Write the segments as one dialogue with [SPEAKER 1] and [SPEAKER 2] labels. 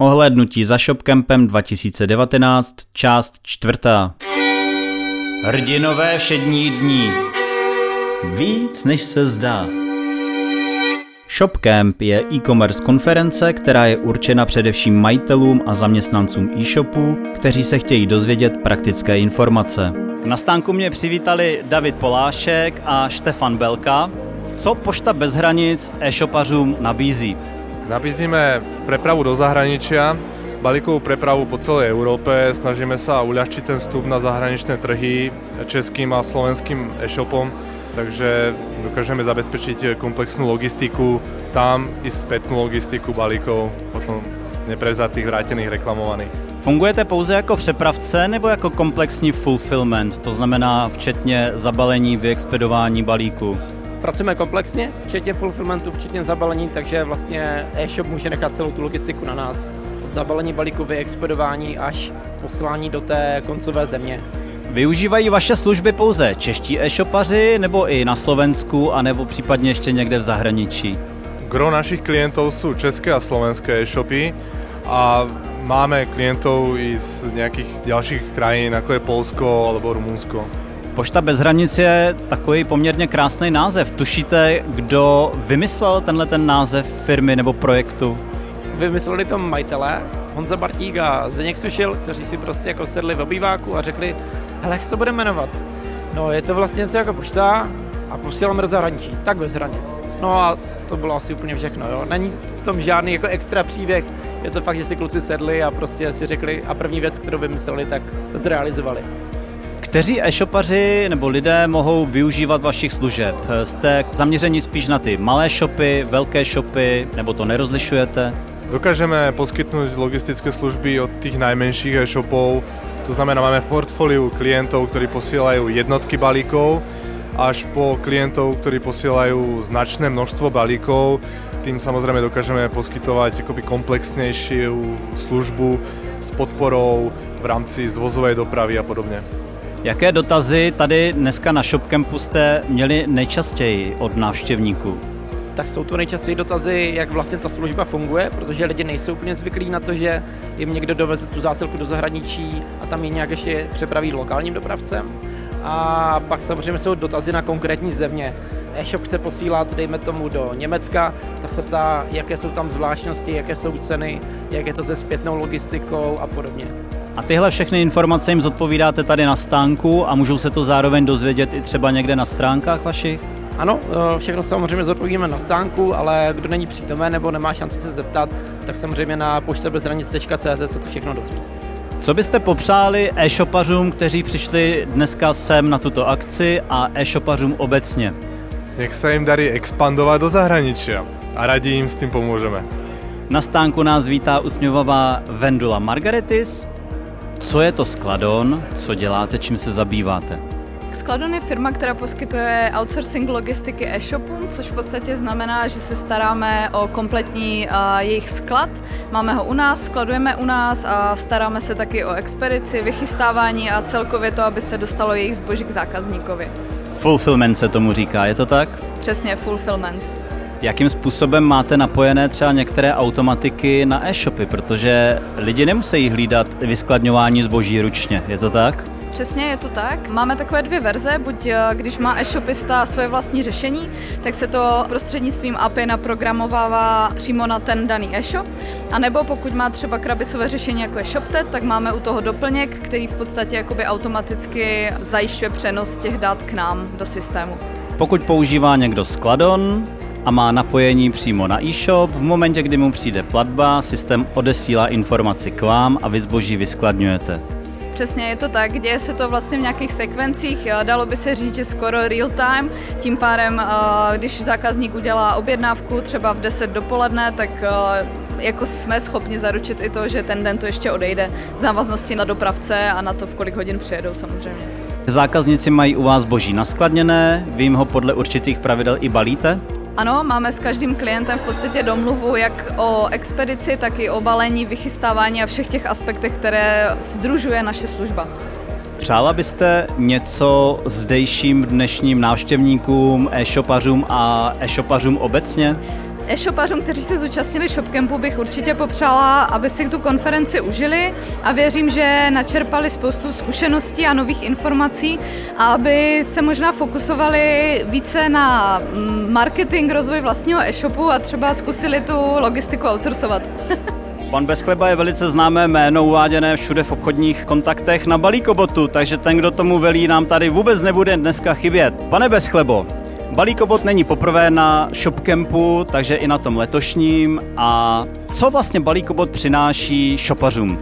[SPEAKER 1] Ohlédnutí za ShopCampem 2019, část čtvrtá. Hrdinové všední dní. Víc než se zdá. ShopCamp je e-commerce konference, která je určena především majitelům a zaměstnancům e-shopů, kteří se chtějí dozvědět praktické informace. Na stánku mě přivítali David Polášek a Štefan Belka. Co Pošta bez hranic e-shopařům nabízí?
[SPEAKER 2] Nabízíme prepravu do zahraničia, balíkovú prepravu po celej Európe, snažíme sa uľahčiť ten vstup na zahraničné trhy českým a slovenským e-shopom, takže dokážeme zabezpečiť komplexnú logistiku tam i spätnú logistiku balíkov, potom neprevzatých, vrátených, reklamovaných.
[SPEAKER 1] Fungujete pouze jako přepravce nebo jako komplexní fulfillment, to znamená včetně zabalení, vyexpedování balíku?
[SPEAKER 3] Pracujeme komplexně, včetně fulfillmentu, včetně zabalení, takže vlastně e-shop může nechat celou tu logistiku na nás. Od zabalení balíku, vyexpedování až poslání do té koncové země.
[SPEAKER 1] Využívají vaše služby pouze čeští e-shopaři nebo i na Slovensku a nebo případně ještě někde v zahraničí?
[SPEAKER 2] Gro našich klientov sú české a slovenské e-shopy a máme klientov i z nejakých ďalších krajín, ako je Polsko alebo Rumunsko.
[SPEAKER 1] Pošta bez hranic je takový poměrně krásný název. Tušíte, kdo vymyslel tenhle ten název firmy nebo projektu?
[SPEAKER 3] Vymysleli to majitelé, Honza Bartík a Zdeněk Sušil, kteří si prostě jako sedli v obýváku a řekli, hele, jak se to bude jmenovat? No, je to vlastně něco jako pošta a posíláme do zahraničí, tak bez hranic. No a to bylo asi úplně všechno, jo. Není v tom žádný jako extra příběh, je to fakt, že si kluci sedli a prostě si řekli a první věc, kterou vymysleli, tak zrealizovali.
[SPEAKER 1] Kteří e-shopaři nebo lidé mohou využívat vašich služeb? Jste zaměření spíš na ty malé shopy, velké shopy, nebo to nerozlišujete?
[SPEAKER 2] Dokážeme poskytnúť logistické služby od tých najmenších e-shopov, to znamená, máme v portfóliu klientov, ktorí posielajú jednotky balíkov, až po klientov, ktorí posielajú značné množstvo balíkov. Tým samozrejme dokážeme poskytovať akoby komplexnejšiu službu s podporou v rámci zvozovej dopravy a podobne.
[SPEAKER 1] Jaké dotazy tady dneska na ShopCampu jste měli nejčastěji od návštěvníků?
[SPEAKER 3] tak jsou to nejčastěji dotazy, jak vlastně ta služba funguje, protože lidi nejsou úplně zvyklí na to, že jim někdo doveze tu zásilku do zahraničí a tam ji nějak ještě přepraví lokálním dopravcem. A pak samozřejmě jsou dotazy na konkrétní země. E-shop chce posílat, dejme tomu, do Německa, tak se ptá, jaké jsou tam zvláštnosti, jaké jsou ceny, jak je to se zpětnou logistikou a podobně.
[SPEAKER 1] A tyhle všechny informace jim zodpovídáte tady na stánku a můžou se to zároveň dozvědět i třeba někde na stránkách vašich?
[SPEAKER 3] Ano, eh, všechno samozřejmě zodpovíme na stánku, ale kdo není přítomen nebo nemá šanci se zeptat, tak samozřejmě na poštabezhranic.cz se to všechno dozví.
[SPEAKER 1] Co byste popřáli e-shopařům, kteří přišli dneska sem na tuto akci a e-shopařům obecně?
[SPEAKER 2] Nech sa im darí expandovať do zahraničia a radi im s tým pomôžeme.
[SPEAKER 1] Na stánku nás vítá usměvavá Vendula Margaretis. Co je to Skladon? Co děláte? Čím se zabýváte?
[SPEAKER 4] Skladon je firma, která poskytuje outsourcing logistiky e-shopům, což v podstatě znamená, že se staráme o kompletní uh, jejich sklad. Máme ho u nás, skladujeme u nás a staráme se taky o expedici, vychystávání a celkově to, aby se dostalo jejich zboží k zákazníkovi.
[SPEAKER 1] Fulfillment se tomu říká, je to tak?
[SPEAKER 4] Přesně, fulfillment.
[SPEAKER 1] Jakým způsobem máte napojené třeba některé automatiky na e-shopy, protože lidi nemusí hlídat vyskladňování zboží ručně, je to tak?
[SPEAKER 4] Přesně je to tak. Máme takové dvě verze, buď eh, když má e-shopista svoje vlastní řešení, tak se to prostřednictvím API naprogramovává přímo na ten daný e-shop, anebo pokud má třeba krabicové řešení jako je ShopTet, tak máme u toho doplněk, který v podstatě jakoby automaticky zajišťuje přenos těch dat k nám do systému.
[SPEAKER 1] Pokud používá někdo Skladon, a má napojení přímo na e-shop. V momentě, kdy mu přijde platba, systém odesílá informaci k vám a vy zboží vyskladňujete.
[SPEAKER 4] Přesně je to tak, děje se to vlastně v nějakých sekvencích, dalo by se říct, že skoro real time, tím pádem, eh, když zákazník udělá objednávku třeba v 10 dopoledne, tak eh, jako jsme schopni zaručit i to, že ten den to ještě odejde v návaznosti na dopravce a na to, v kolik hodin přijedou samozřejmě.
[SPEAKER 1] Zákazníci mají u vás boží naskladněné, vy jim ho podle určitých pravidel i balíte?
[SPEAKER 4] Ano, máme s každým klientem v podstatě domluvu jak o expedici, tak i o balení, vychystávání a všech těch aspektech, které združuje naše služba.
[SPEAKER 1] Přála byste něco zdejším dnešním návštěvníkům, e-shopařům a e-shopařům obecně?
[SPEAKER 4] E-shopařům, kteří se zúčastnili ShopCampu, bych určitě popřála, aby si tu konferenci užili a věřím, že načerpali spoustu zkušeností a nových informací a aby se možná fokusovali více na mm, marketing, rozvoj vlastního e-shopu a třeba zkusili tu logistiku outsourcovat.
[SPEAKER 1] Pan Bezchleba je velice známé jméno uváděné všude v obchodních kontaktech na Balíkobotu, takže ten, kdo tomu velí, nám tady vůbec nebude dneska chybět. Pane Bezchlebo, Balíkobot není poprvé na ShopCampu, takže i na tom letošním. A co vlastně Balíkobot přináší shopařům?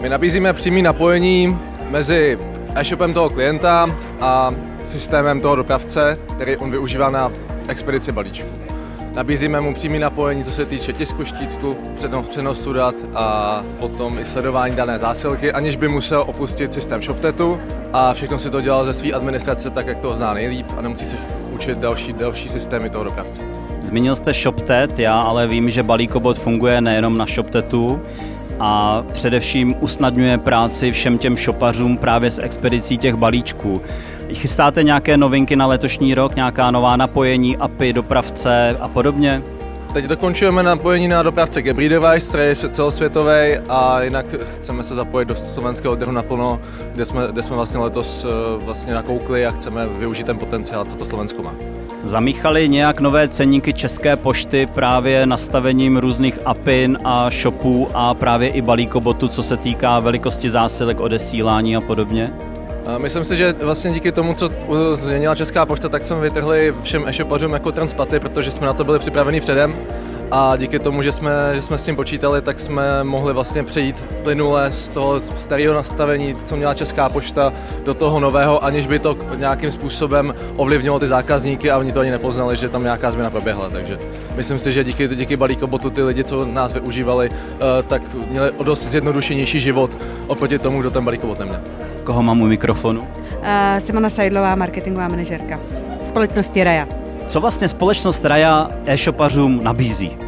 [SPEAKER 5] My nabízíme přímý napojení mezi e-shopem toho klienta a systémem toho dopravce, který on využívá na expedici balíčku. Nabízíme mu přímý napojení, co se týče tisku štítku, přenosu dat a potom i sledování dané zásilky, aniž by musel opustit systém ShopTetu a všechno si to dělal ze své administrace tak, jak to zná nejlíp a nemusí se učit další, další systémy toho dopravce.
[SPEAKER 1] Zmínil jste ShopTet, já ale vím, že Balíkobot funguje nejenom na ShopTetu, a především usnadňuje práci všem těm šopařům právě s expedicí těch balíčků. Chystáte nějaké novinky na letošní rok, nějaká nová napojení, API, dopravce a podobně?
[SPEAKER 5] Teď dokončujeme napojení na dopravce Gebri Device, který je celosvětový a jinak chceme se zapojit do slovenského trhu naplno, kde jsme, kde jsme vlastně letos eh, vlastně nakoukli a chceme využít ten potenciál, co to Slovensko má.
[SPEAKER 1] Zamíchali nějak nové ceníky České pošty právě nastavením různých apin a shopů a právě i balíkobotu, co se týká velikosti zásilek, odesílání a podobně?
[SPEAKER 5] Myslím si, že vlastně díky tomu, co změnila Česká pošta, tak jsme vytrhli všem e-shopařům jako transpaty, protože jsme na to byli připraveni předem a díky tomu, že jsme, že jsme s tím počítali, tak jsme mohli vlastně přejít plynule z toho starého nastavení, co měla Česká pošta, do toho nového, aniž by to nějakým způsobem ovlivnilo ty zákazníky a oni to ani nepoznali, že tam nějaká změna proběhla. Takže myslím si, že díky, díky balíkobotu ty lidi, co nás využívali, eh, tak měli o dost zjednodušenější život oproti tomu, kdo ten balíkobot neměl.
[SPEAKER 1] Koho mám u mikrofonu? Uh,
[SPEAKER 6] Simona Sajdlová, marketingová manažerka společnosti Raja.
[SPEAKER 1] Co vlastně společnost Raja e-shopařům nabízí?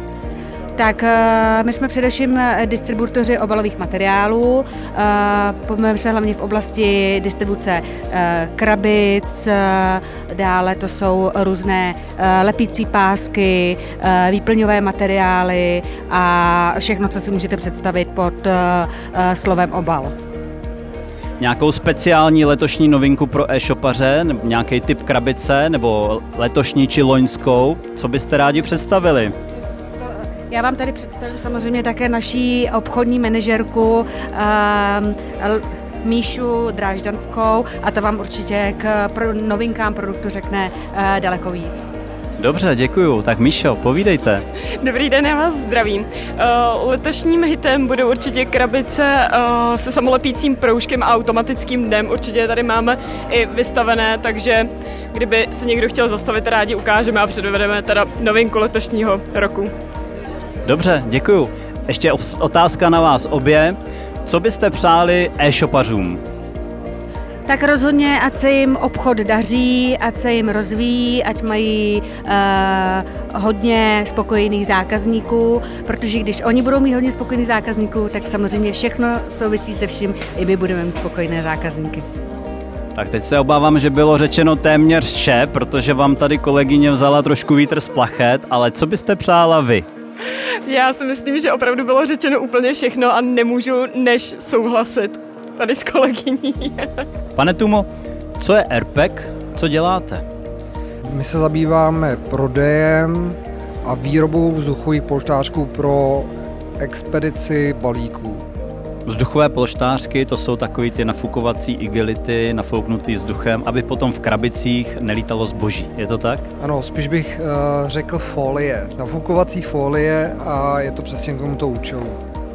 [SPEAKER 6] Tak eh, my jsme především eh, distributoři obalových materiálů, pomůžeme se hlavně v oblasti distribuce krabic, dále to jsou různé lepící pásky, výplňové materiály a všechno, co si můžete představit pod slovem obal
[SPEAKER 1] nějakou speciální letošní novinku pro e-shopaře, nějaký typ krabice, nebo letošní či loňskou, co byste rádi představili?
[SPEAKER 6] Já vám tady představím samozřejmě také naší obchodní manažerku um, Míšu Dráždanskou a ta vám určitě k novinkám produktu řekne uh, daleko víc.
[SPEAKER 1] Dobře, děkuju. Tak Míšo, povídejte.
[SPEAKER 7] Dobrý den, já vás zdravím. Uh, letošním hitem budou určitě krabice uh, se samolepícím proužkem a automatickým dnem. Určitě tady máme i vystavené, takže kdyby se někdo chtěl zastavit, rádi ukážeme a předvedeme teda novinku letošního roku.
[SPEAKER 1] Dobře, děkuju. Ještě otázka na vás obě. Co byste přáli e-shopařům?
[SPEAKER 6] Tak rozhodně, ať se jim obchod daří, ať se jim rozvíjí, ať mají uh, hodně spokojených zákazníků, protože když oni budou mít hodně spokojených zákazníků, tak samozřejmě všechno souvisí se vším, i my budeme mít spokojené zákazníky.
[SPEAKER 1] Tak teď se obávám, že bylo řečeno téměř vše, protože vám tady kolegyně vzala trošku vítr z plachet, ale co byste přála vy?
[SPEAKER 7] Já si myslím, že opravdu bylo řečeno úplně všechno a nemůžu než souhlasit tady s kolegyní.
[SPEAKER 1] Pane Tumo, co je AirPack? Co děláte?
[SPEAKER 8] My se zabýváme prodejem a výrobou vzduchových polštářků pro expedici balíků.
[SPEAKER 1] Vzduchové polštářky, to jsou takový ty nafukovací igelity, nafouknutý vzduchem, aby potom v krabicích nelítalo zboží. Je to tak?
[SPEAKER 8] Ano, spíš bych uh, řekl folie. Nafukovací folie a je to přesně k tomuto účelu.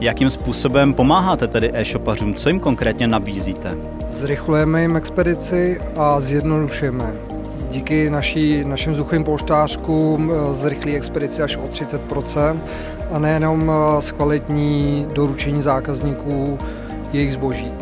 [SPEAKER 1] Jakým způsobem pomáháte tedy e-shopařům? Co jim konkrétně nabízíte?
[SPEAKER 8] Zrychlujeme jim expedici a zjednodušujeme. Díky naší, našim vzduchovým polštářkům eh, zrychlí expedici až o 30% a nejenom eh, zkvalitní doručení zákazníků jejich zboží.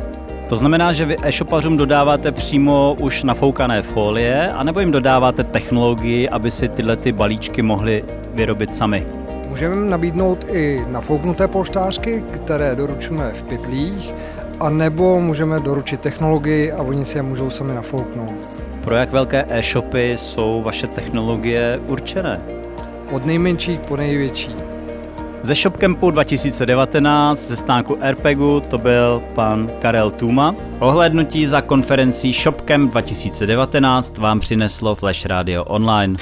[SPEAKER 1] To znamená, že vy e-shopařům dodáváte přímo už nafoukané folie, anebo jim dodáváte technologii, aby si tyhle ty balíčky mohli vyrobit sami?
[SPEAKER 8] Můžeme nabídnout i nafouknuté polštářky, které doručíme v pytlích, a nebo můžeme doručit technologii a oni si je můžou sami nafouknout.
[SPEAKER 1] Pro jak velké e-shopy jsou vaše technologie určené?
[SPEAKER 8] od nejmenších po největší.
[SPEAKER 1] Ze ShopCampu 2019 ze stánku RPGu to byl pan Karel Tuma. Ohlédnutí za konferencí ShopCamp 2019 vám přineslo Flash Radio Online.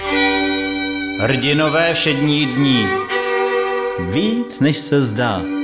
[SPEAKER 1] Hrdinové všední dní. Víc než se zdá.